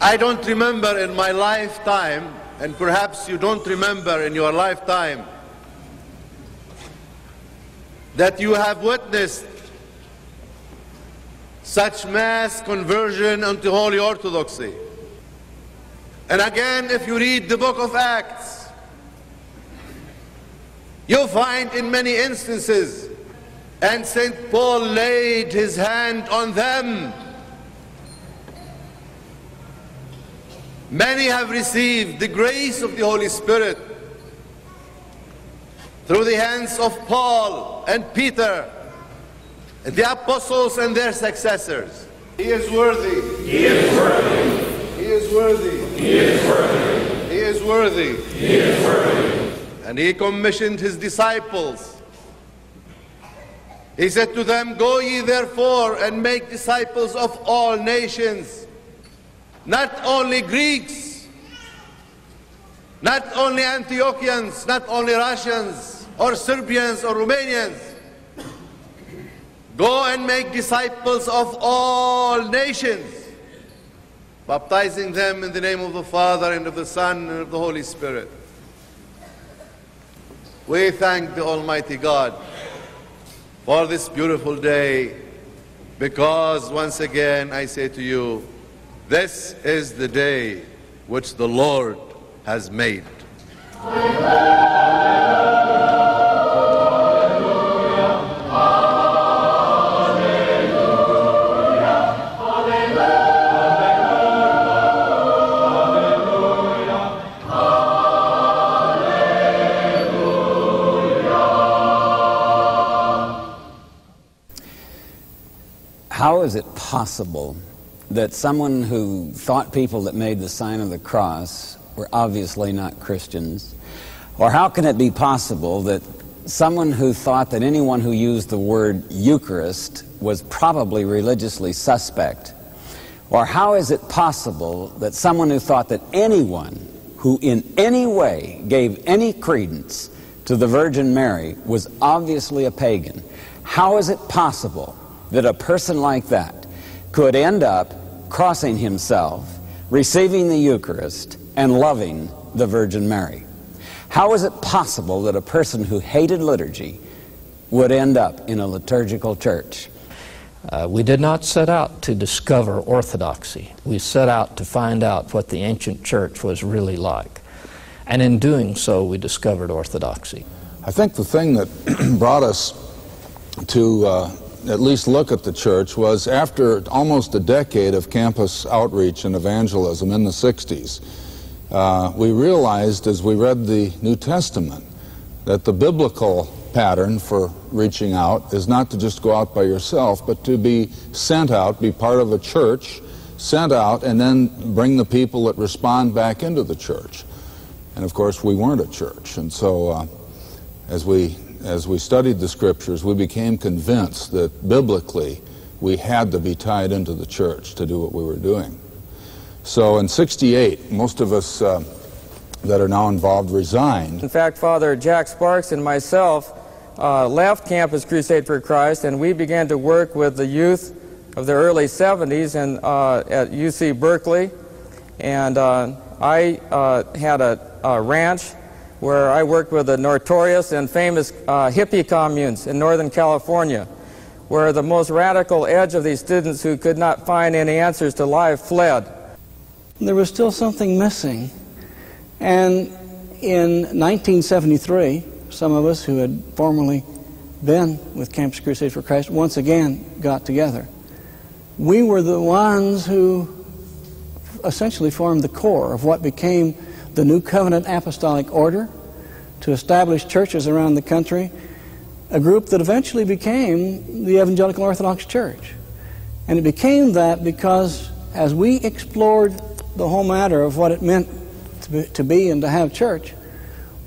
I don't remember in my lifetime, and perhaps you don't remember in your lifetime, that you have witnessed such mass conversion unto Holy Orthodoxy. And again, if you read the book of Acts, you'll find in many instances, and St. Paul laid his hand on them Many have received the grace of the Holy Spirit through the hands of Paul and Peter, and the apostles and their successors. He is worthy. He is worthy. He is worthy. He is worthy. He is worthy. He is worthy. And he commissioned his disciples. He said to them, Go ye therefore and make disciples of all nations not only Greeks, not only Antiochians, not only Russians or Serbians or Romanians. Go and make disciples of all nations, baptizing them in the name of the Father and of the Son and of the Holy Spirit. We thank the Almighty God for this beautiful day because once again I say to you, this is the day which the Lord has made. How is it possible that someone who thought people that made the sign of the cross were obviously not Christians? Or how can it be possible that someone who thought that anyone who used the word Eucharist was probably religiously suspect? Or how is it possible that someone who thought that anyone who in any way gave any credence to the Virgin Mary was obviously a pagan? How is it possible that a person like that could end up crossing himself, receiving the Eucharist, and loving the Virgin Mary. How is it possible that a person who hated liturgy would end up in a liturgical church? Uh, we did not set out to discover orthodoxy. We set out to find out what the ancient church was really like. And in doing so, we discovered orthodoxy. I think the thing that brought us to uh, at least look at the church was after almost a decade of campus outreach and evangelism in the 60s, uh, we realized as we read the New Testament that the biblical pattern for reaching out is not to just go out by yourself, but to be sent out, be part of a church, sent out, and then bring the people that respond back into the church. And of course, we weren't a church. And so, uh, as we as we studied the scriptures, we became convinced that biblically we had to be tied into the church to do what we were doing. So in 68, most of us uh, that are now involved resigned. In fact, Father Jack Sparks and myself uh, left Campus Crusade for Christ and we began to work with the youth of the early 70s and, uh, at UC Berkeley. And uh, I uh, had a, a ranch where I worked with the notorious and famous uh, hippie communes in Northern California, where the most radical edge of these students who could not find any answers to life fled. There was still something missing. And in 1973, some of us who had formerly been with Campus Crusade for Christ once again got together. We were the ones who essentially formed the core of what became the New Covenant Apostolic Order to establish churches around the country, a group that eventually became the Evangelical Orthodox Church. And it became that because as we explored the whole matter of what it meant to be, to be and to have church,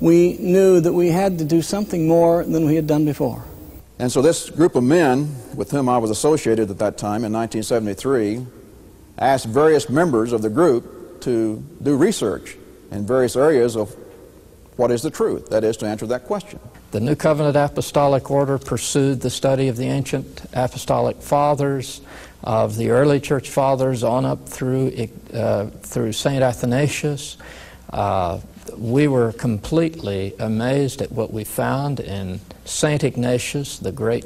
we knew that we had to do something more than we had done before. And so this group of men with whom I was associated at that time in 1973 asked various members of the group to do research in various areas of what is the truth, that is, to answer that question. the New Covenant Apostolic Order pursued the study of the ancient apostolic fathers, of the early church fathers, on up through, uh, through St. Athanasius. Uh, we were completely amazed at what we found in St. Ignatius, the great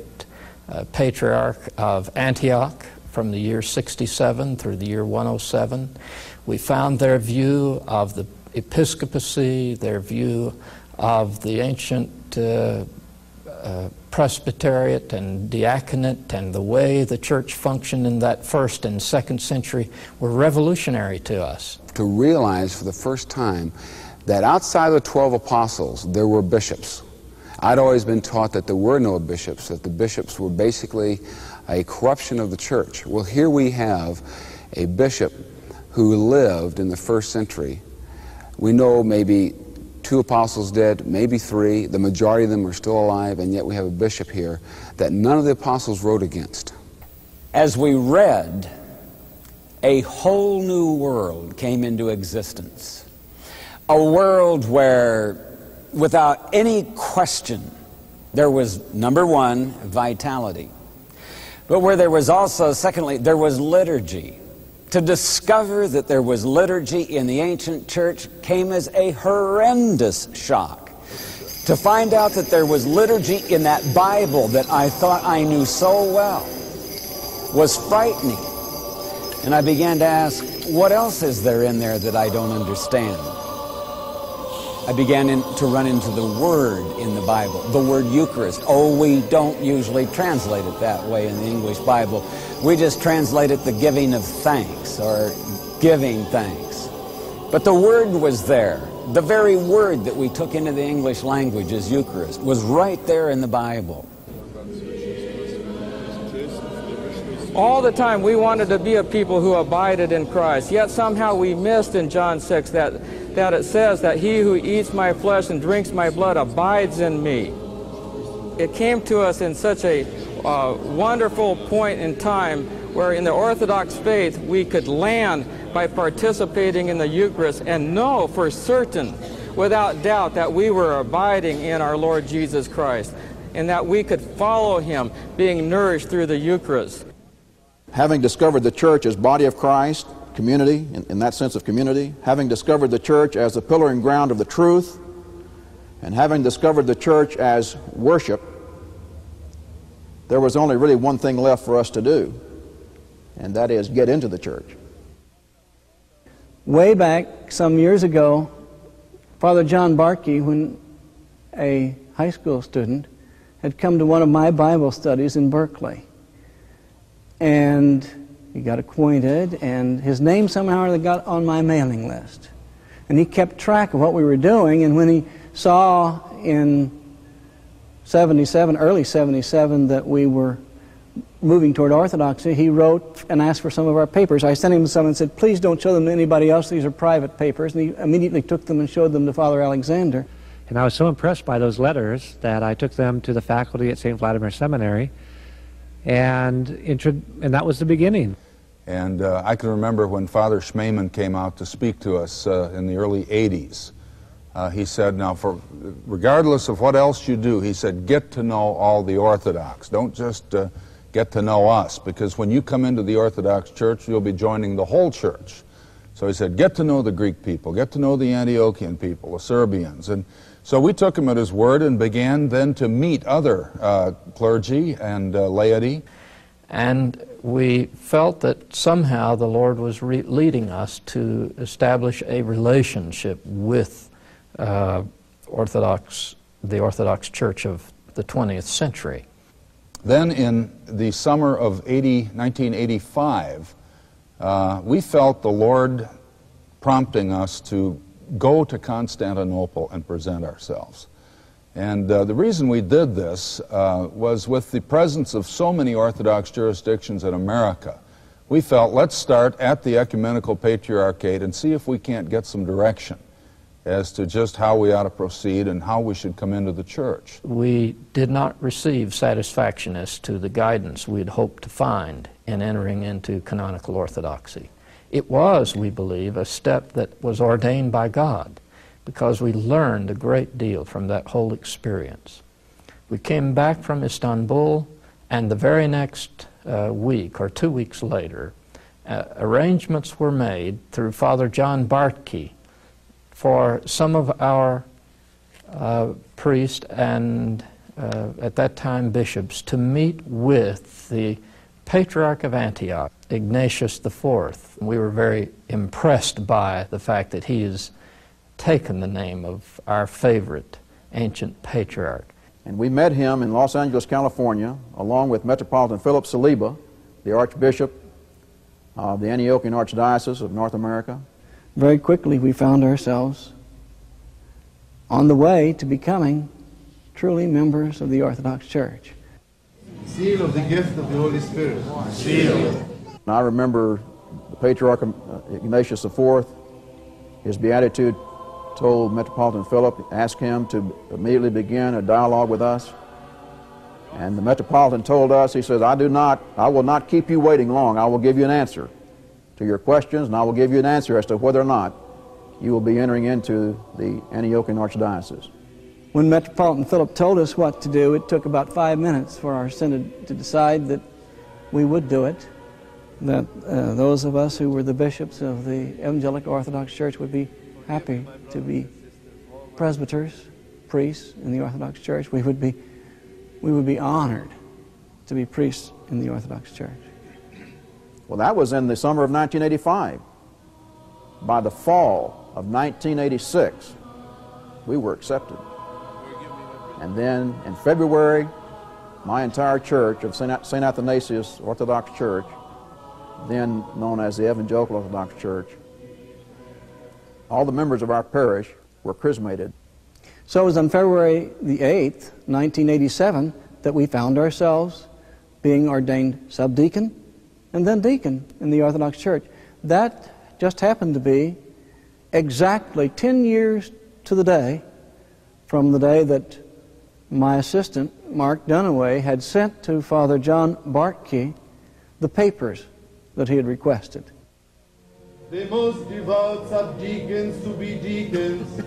uh, patriarch of Antioch from the year 67 through the year 107. We found their view of the episcopacy, their view of the ancient uh, uh, presbyteriate and diaconate and the way the church functioned in that first and second century were revolutionary to us. To realize for the first time that outside of the 12 apostles, there were bishops. I'd always been taught that there were no bishops, that the bishops were basically a corruption of the church. Well, here we have a bishop who lived in the first century. We know maybe two apostles dead, maybe three. The majority of them are still alive, and yet we have a bishop here that none of the apostles wrote against. As we read, a whole new world came into existence. A world where, without any question, there was number one, vitality. But where there was also, secondly, there was liturgy. To discover that there was liturgy in the ancient church came as a horrendous shock. To find out that there was liturgy in that Bible that I thought I knew so well was frightening. And I began to ask, what else is there in there that I don't understand? I began in, to run into the word in the Bible, the word Eucharist. Oh, we don't usually translate it that way in the English Bible. We just translate it the giving of thanks or giving thanks. But the word was there. The very word that we took into the English language as Eucharist was right there in the Bible. All the time we wanted to be a people who abided in Christ, yet somehow we missed in John 6 that that it says that he who eats my flesh and drinks my blood abides in me. It came to us in such a uh, wonderful point in time where in the Orthodox faith we could land by participating in the Eucharist and know for certain, without doubt, that we were abiding in our Lord Jesus Christ and that we could follow him being nourished through the Eucharist. Having discovered the church as body of Christ, community, in, in, that sense of community, having discovered the church as the pillar and ground of the truth, and having discovered the church as worship, there was only really one thing left for us to do, and that is get into the church. Way back some years ago, Father John Bartke, when a high school student, had come to one of my Bible studies in Berkeley. And he got acquainted, and his name somehow got on my mailing list. And he kept track of what we were doing, and when he saw in 77, early 77, that we were moving toward orthodoxy, he wrote and asked for some of our papers. I sent him some and said, please don't show them to anybody else. These are private papers. And he immediately took them and showed them to Father Alexander. And I was so impressed by those letters that I took them to the faculty at St. Vladimir Seminary, and, and that was the beginning. And uh, I can remember when Father Schmemann came out to speak to us uh, in the early 80s. Uh, he said, now, for, regardless of what else you do, he said, get to know all the Orthodox. Don't just uh, get to know us, because when you come into the Orthodox Church, you'll be joining the whole church. So he said, get to know the Greek people, get to know the Antiochian people, the Serbians. And so we took him at his word and began then to meet other uh, clergy and uh, laity. And we felt that somehow the Lord was leading us to establish a relationship with uh, Orthodox, the Orthodox Church of the 20th century. Then in the summer of 80, 1985, uh, we felt the Lord prompting us to go to Constantinople and present ourselves. And uh, the reason we did this uh, was with the presence of so many Orthodox jurisdictions in America. We felt let's start at the Ecumenical Patriarchate and see if we can't get some direction as to just how we ought to proceed and how we should come into the church. We did not receive satisfaction as to the guidance we had hoped to find in entering into canonical orthodoxy. It was, we believe, a step that was ordained by God because we learned a great deal from that whole experience. We came back from Istanbul, and the very next uh, week or two weeks later, uh, arrangements were made through Father John Bartke for some of our uh, priests and uh, at that time bishops to meet with the Patriarch of Antioch, Ignatius IV. We were very impressed by the fact that he has taken the name of our favorite ancient patriarch. And we met him in Los Angeles, California, along with Metropolitan Philip Saliba, the Archbishop of the Antiochian Archdiocese of North America. Very quickly, we found ourselves on the way to becoming truly members of the Orthodox Church. Seal of the gift of the Holy Spirit. And I remember the Patriarch uh, Ignatius IV, his beatitude told Metropolitan Philip, asked him to immediately begin a dialogue with us. And the Metropolitan told us, he says, I do not, I will not keep you waiting long. I will give you an answer to your questions, and I will give you an answer as to whether or not you will be entering into the Antiochian Archdiocese. When Metropolitan Philip told us what to do, it took about five minutes for our synod to decide that we would do it, that uh, those of us who were the bishops of the Evangelical Orthodox Church would be happy to be presbyters, priests in the Orthodox Church. We would be, we would be honored to be priests in the Orthodox Church. Well, that was in the summer of 1985. By the fall of 1986, we were accepted. And then in February, my entire church of St. Athanasius Orthodox Church, then known as the Evangelical Orthodox Church, all the members of our parish were chrismated. So it was on February the 8th, 1987, that we found ourselves being ordained subdeacon and then deacon in the Orthodox Church. That just happened to be exactly 10 years to the day from the day that my assistant, Mark Dunaway, had sent to Father John Bartke the papers that he had requested. The most devout subdeacons to be deacons.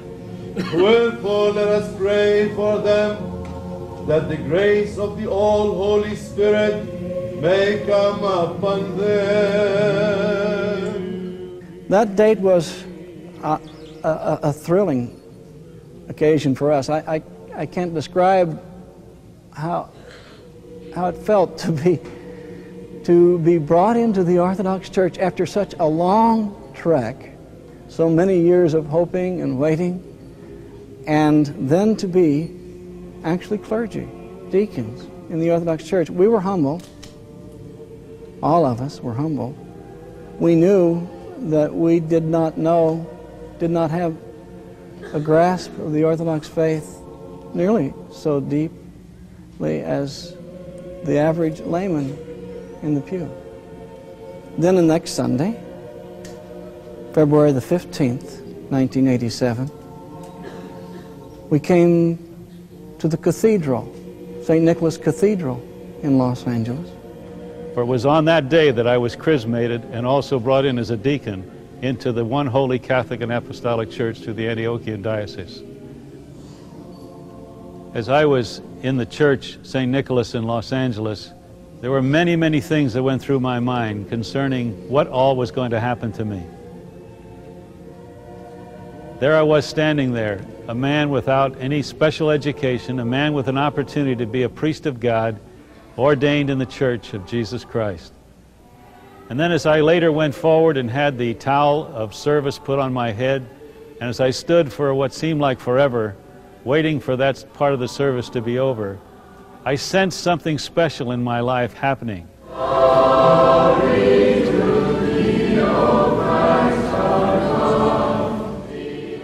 Wherefore let us pray for them, that the grace of the All Holy Spirit may come upon them. That date was a, a, a thrilling occasion for us. I, I, I can't describe how, how it felt to be, to be brought into the Orthodox Church after such a long trek, so many years of hoping and waiting, and then to be actually clergy, deacons in the Orthodox Church. We were humble. All of us were humble. We knew that we did not know, did not have a grasp of the Orthodox faith nearly so deeply as the average layman in the pew. Then the next Sunday, February the 15th, 1987, we came to the cathedral, St. Nicholas Cathedral in Los Angeles. For it was on that day that I was chrismated and also brought in as a deacon into the one holy Catholic and Apostolic Church to the Antiochian Diocese. As I was in the church, St. Nicholas in Los Angeles, there were many, many things that went through my mind concerning what all was going to happen to me. There I was standing there, a man without any special education, a man with an opportunity to be a priest of God, ordained in the church of Jesus Christ. And then as I later went forward and had the towel of service put on my head, and as I stood for what seemed like forever, waiting for that part of the service to be over, I sensed something special in my life happening.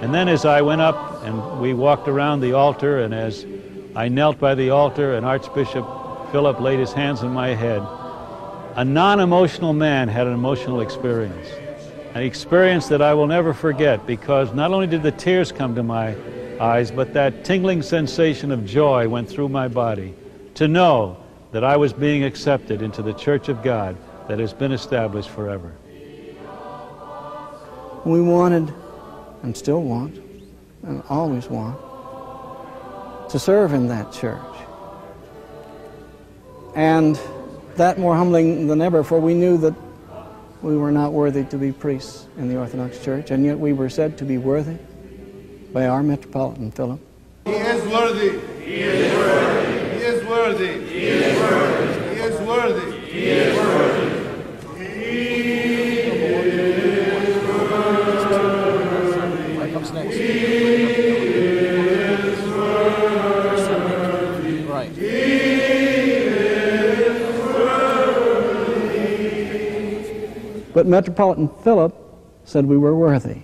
And then as I went up and we walked around the altar, and as I knelt by the altar, and Archbishop Philip laid his hands on my head, a non emotional man had an emotional experience. An experience that I will never forget because not only did the tears come to my eyes, but that tingling sensation of joy went through my body to know that I was being accepted into the Church of God that has been established forever. We wanted, and still want, and always want, to serve in that church. And that more humbling than ever, for we knew that we were not worthy to be priests in the Orthodox Church, and yet we were said to be worthy by our Metropolitan Philip. He is worthy. He is worthy. He is worthy. He is worthy. He is worthy. He is worthy. Comes next? Right. But Metropolitan Philip said we were worthy.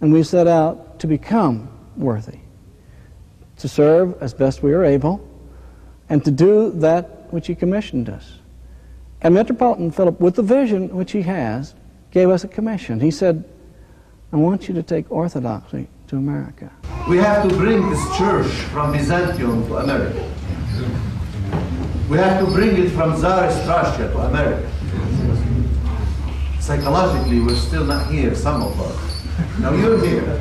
And we set out to become worthy, to serve as best we are able, and to do that which he commissioned us. And Metropolitan Philip, with the vision which he has, gave us a commission. He said, I want you to take orthodoxy to America. We have to bring this church from Byzantium to America. We have to bring it from Tsarist Russia to America. Psychologically, we're still not here, some of us. Now you're here.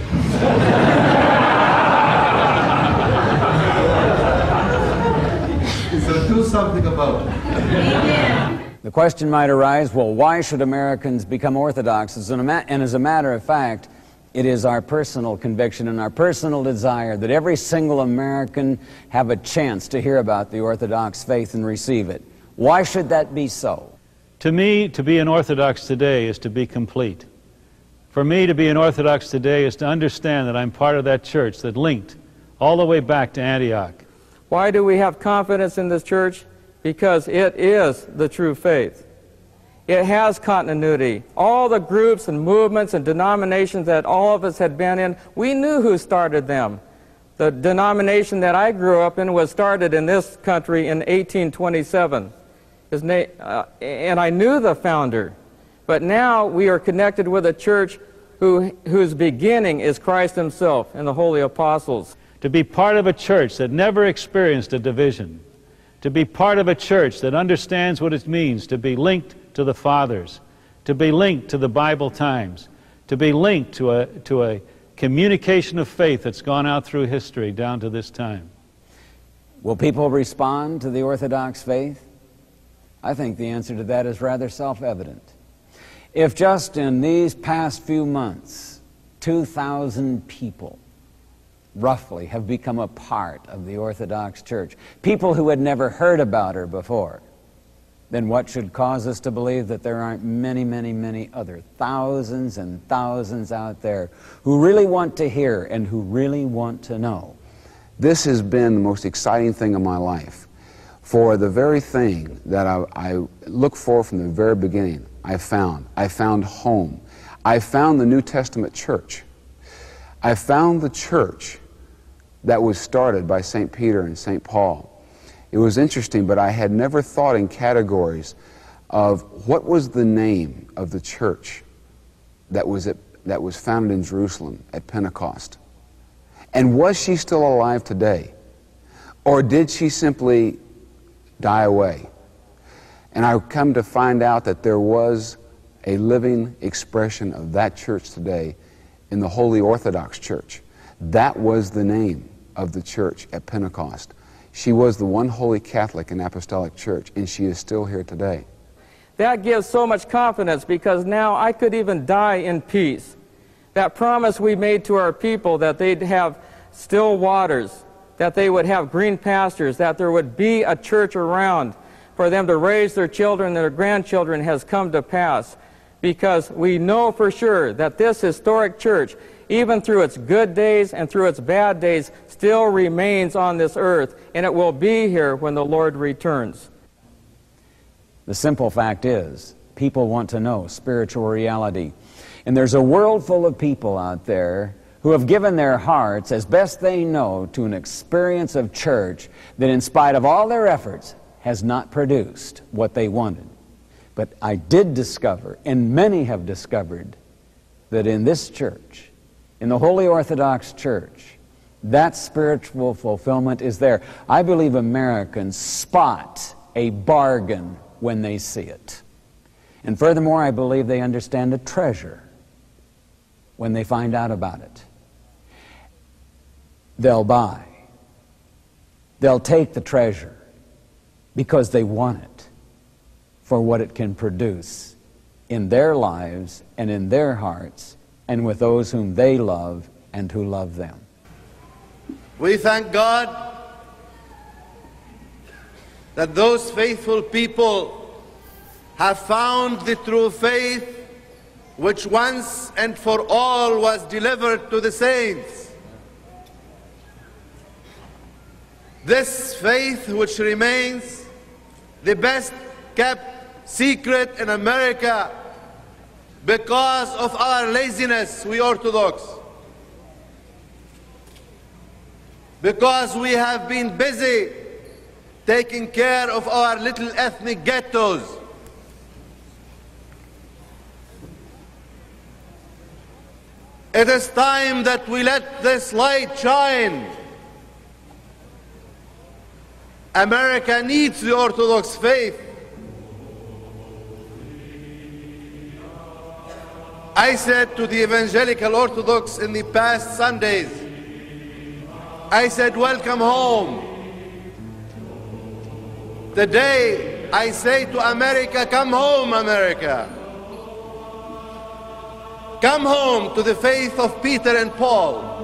so do something about it. The question might arise well, why should Americans become Orthodox? As an ama- And as a matter of fact, it is our personal conviction and our personal desire that every single American have a chance to hear about the Orthodox faith and receive it. Why should that be so? To me, to be an Orthodox today is to be complete. For me, to be an Orthodox today is to understand that I'm part of that church that linked all the way back to Antioch. Why do we have confidence in this church? Because it is the true faith. It has continuity. All the groups and movements and denominations that all of us had been in, we knew who started them. The denomination that I grew up in was started in this country in 1827. His na- uh, and I knew the founder. But now we are connected with a church who, whose beginning is Christ Himself and the holy apostles. To be part of a church that never experienced a division. To be part of a church that understands what it means to be linked to the fathers. To be linked to the Bible times. To be linked to a, to a communication of faith that's gone out through history down to this time. Will people respond to the Orthodox faith? I think the answer to that is rather self evident. If just in these past few months, 2,000 people roughly have become a part of the Orthodox Church, people who had never heard about her before, then what should cause us to believe that there aren't many, many, many other thousands and thousands out there who really want to hear and who really want to know? This has been the most exciting thing of my life. For the very thing that I, I look for from the very beginning, I found. I found home. I found the New Testament church. I found the church that was started by St. Peter and St. Paul. It was interesting, but I had never thought in categories of what was the name of the church that was, at, that was founded in Jerusalem at Pentecost. And was she still alive today? Or did she simply die away? And I come to find out that there was a living expression of that church today in the Holy Orthodox Church. That was the name of the church at Pentecost. She was the one holy Catholic and Apostolic Church, and she is still here today. That gives so much confidence because now I could even die in peace. That promise we made to our people that they'd have still waters, that they would have green pastures, that there would be a church around for them to raise their children and their grandchildren has come to pass because we know for sure that this historic church, even through its good days and through its bad days, still remains on this earth, and it will be here when the Lord returns. The simple fact is, people want to know spiritual reality. And there's a world full of people out there who have given their hearts as best they know to an experience of church that, in spite of all their efforts, has not produced what they wanted. But I did discover, and many have discovered, that in this church, in the Holy Orthodox Church, that spiritual fulfillment is there. I believe Americans spot a bargain when they see it. And furthermore, I believe they understand a treasure when they find out about it. They'll buy. They'll take the treasure. because they want it for what it can produce in their lives and in their hearts and with those whom they love and who love them. We thank God that those faithful people have found the true faith which once and for all was delivered to the saints. This faith which remains the best kept secret in America because of our laziness, we Orthodox. Because we have been busy taking care of our little ethnic ghettos. It is time that we let this light shine. America needs the Orthodox faith. I said to the evangelical Orthodox in the past Sundays, I said, Welcome home. Today, I say to America, Come home, America. Come home to the faith of Peter and Paul.